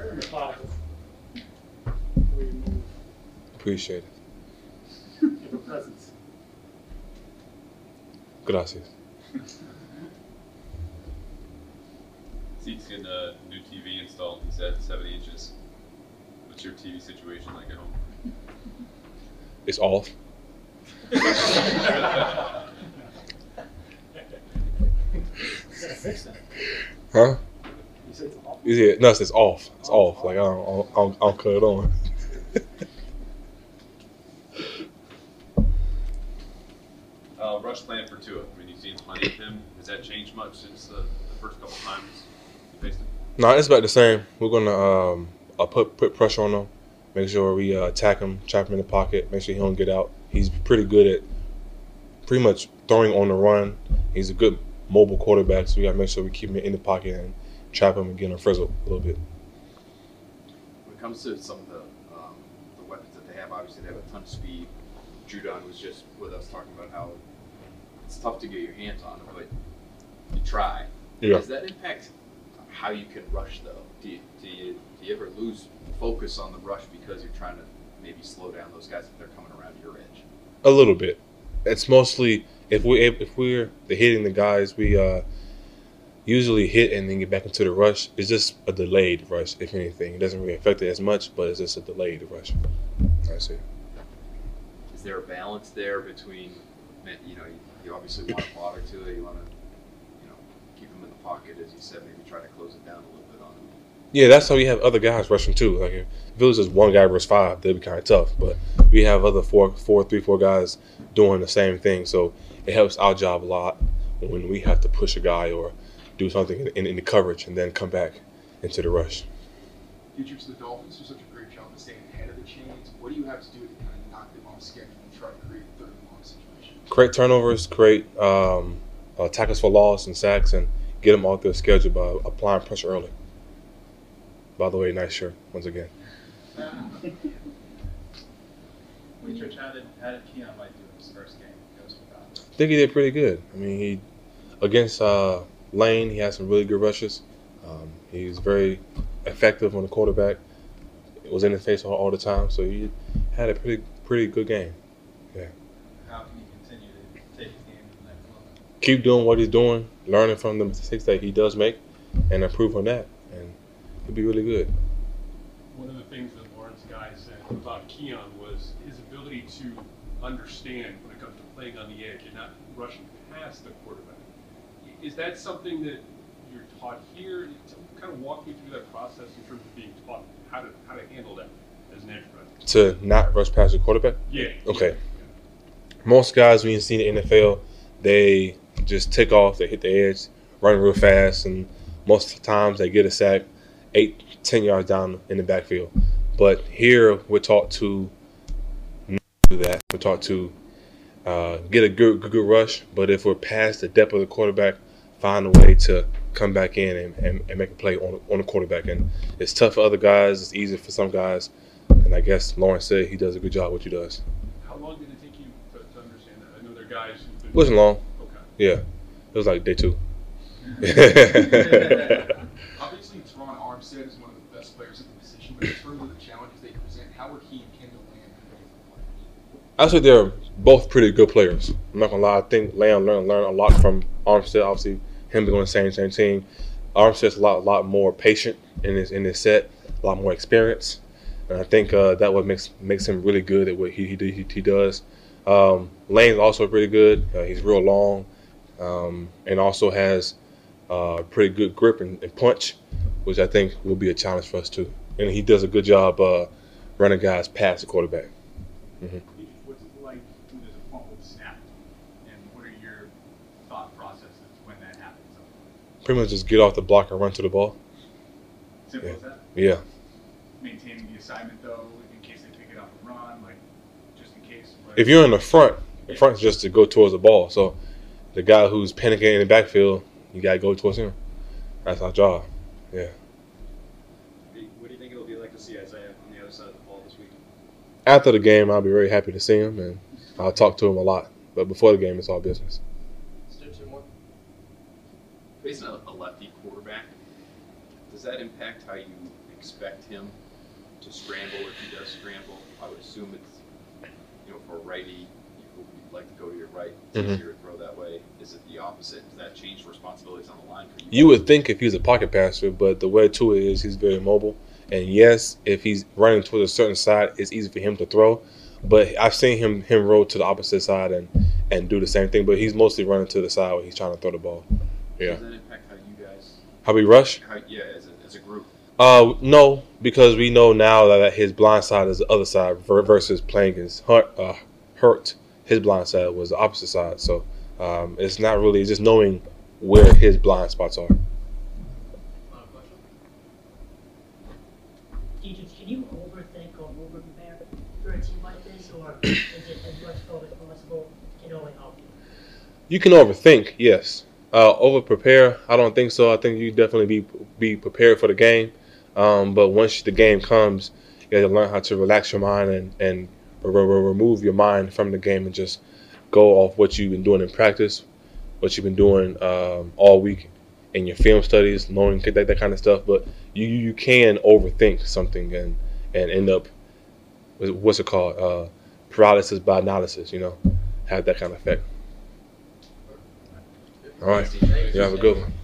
Very methodical. Appreciate it. Give a presence. Gracias. Zeke's getting a new TV installed. He's at 70 inches. What's your TV situation like at home? It's off. Huh? You said it's off. Yeah, no, it's, it's off. It's off. Like I don't, I don't, I don't, I don't cut it on. Uh, rush plan for Tua. I mean, you've seen plenty of him. Has that changed much since the, the first couple times you faced him? No, it's about the same. We're gonna um, uh, put put pressure on him. Make sure we uh, attack him, trap him in the pocket. Make sure he don't get out. He's pretty good at pretty much throwing on the run. He's a good mobile quarterback, so we gotta make sure we keep him in the pocket and trap them and get him frizzled a little bit. When it comes to some of the um, the weapons that they have, obviously they have a ton of speed. Judon was just with us talking about how it's tough to get your hands on them, but you try. Yeah. Does that impact how you can rush though? Do you, do you do you ever lose focus on the rush because you're trying to maybe slow down those guys if they're coming around your edge? A little bit. It's mostly if we if we're hitting the guys, we uh usually hit and then get back into the rush. It's just a delayed rush, if anything. It doesn't really affect it as much, but it's just a delayed rush. That's it. Is there a balance there between, you know, you, obviously want to bother to it, you want to, you know, keep them in the pocket, as you said, maybe try to close it down a little bit on them. Yeah, that's how we have other guys rushing too. Like if, if it was just one guy versus five, that'd be kind of tough. But we have other four, four, three, four guys doing the same thing, so it helps our job a lot when we have to push a guy or do something in, in, in the coverage and then come back into the rush. Futures the Dolphins do such a great job of staying ahead of the chains. What do you have to do to kind of knock them off schedule and try to create third and long situations? create turnovers, create um, uh, tackles for loss and sacks, and get them off their schedule by applying pressure early. By the way, nice shirt once again. Church, how did how did Keion White do in his first game? I think he did pretty good. I mean, he against uh, Lane, he had some really good rushes. Um, he was very effective on the quarterback. It was in his face all, all the time, so he had a pretty pretty good game. Yeah. How can he continue to take his game to the next level? Keep doing what he's doing, learning from the mistakes that he does make, and improve on that, and he'll be really good. One of the things that Lawrence Guy said about Keion was his ability to understand when it comes to playing on the edge and not rushing past the quarterback. Is that something that you're taught here? To Kind of walk me through that process in terms of being taught how to how to handle that as an edge rusher. To not rush past the quarterback. Yeah. Okay. Most guys when you see in the NFL, they just take off, they hit the edge, run real fast, and most of the times they get a sack eight, ten yards down in the backfield. But here we're taught to not do that. We're taught to uh, get a good, good, good rush. But if we're past the depth of the quarterback, find a way to come back in and, and, and make a play on, on the quarterback. And it's tough for other guys. It's easy for some guys. And I guess Lawrence said he does a good job what he does. How long did it take you to, to understand that? I know there are guys. It wasn't long. Okay. Yeah, it was like day two. Obviously, Terron Armstead is one of the best players in the position, but in terms of the challenges they present, how are he and Kendall Lamm different players? I say they're both pretty good players. I'm not gonna lie. I think Lamm learned learned a lot from Armstead. Obviously, him being on the same same team. Armstead's a lot lot more patient in his in his set, a lot more experience, and I think uh, that what makes makes him really good at what he he he, does. Um, Lane's also pretty good. Uh, he's real long, um, and also has uh, pretty good grip and, and punch, which I think will be a challenge for us too. And he does a good job uh, running guys past the quarterback. What's it like when there's a fumble snapped? And what are your thought processes when that happens? Pretty much just get off the block and run to the ball. Simple Yeah. as that. Yeah. Maintaining the assignment though, in case they pick it up and run, like just in case. but- If you're in the front, the front's just to go towards the ball. So the guy who's panicking in the backfield, you gotta go towards him. That's our job. Yeah. What do you think it'll be like to see Isaiah on the other side of the ball this week? After the game, I'll be very happy to see him, and I'll talk to him a lot. But before the game, it's all business. Facing a, a lefty quarterback, does that impact how you expect him to scramble if he does scramble. I would assume it's, you know, for a righty, you would like to go to your right. It's Mhm. easier to throw that way. Is it the opposite? Does that change responsibilities on the line for you? You would think if he's a pocket passer, but the way to it is he's very mobile. And yes, if he's running towards a certain side, it's easy for him to throw. But I've seen him him roll to the opposite side and and do the same thing. But he's mostly running to the side where he's trying to throw the ball. Yeah. Does that impact how you guys, How we rush? how, yeah, as a, as a group? Uh, no, because we know now that his blind side is the other side versus playing his hurt. Uh, hurt. His blind side was the opposite side. So um, it's not really it's just knowing where his blind spots are. Final question? Can you overthink or over prepare for a team like this, or is it as much fun as possible can only help you? You can overthink, yes. Uh, over prepare, I don't think so. I think you definitely be be prepared for the game. Um, but once the game comes, you got to learn how to relax your mind and and re- re- remove your mind from the game and just go off what you've been doing in practice, what you've been doing um, all week in your film studies, knowing that, that kind of stuff. But you you can overthink something and and end up what's it called uh, paralysis by analysis. You know, have that kind of effect. All right. You have a good one.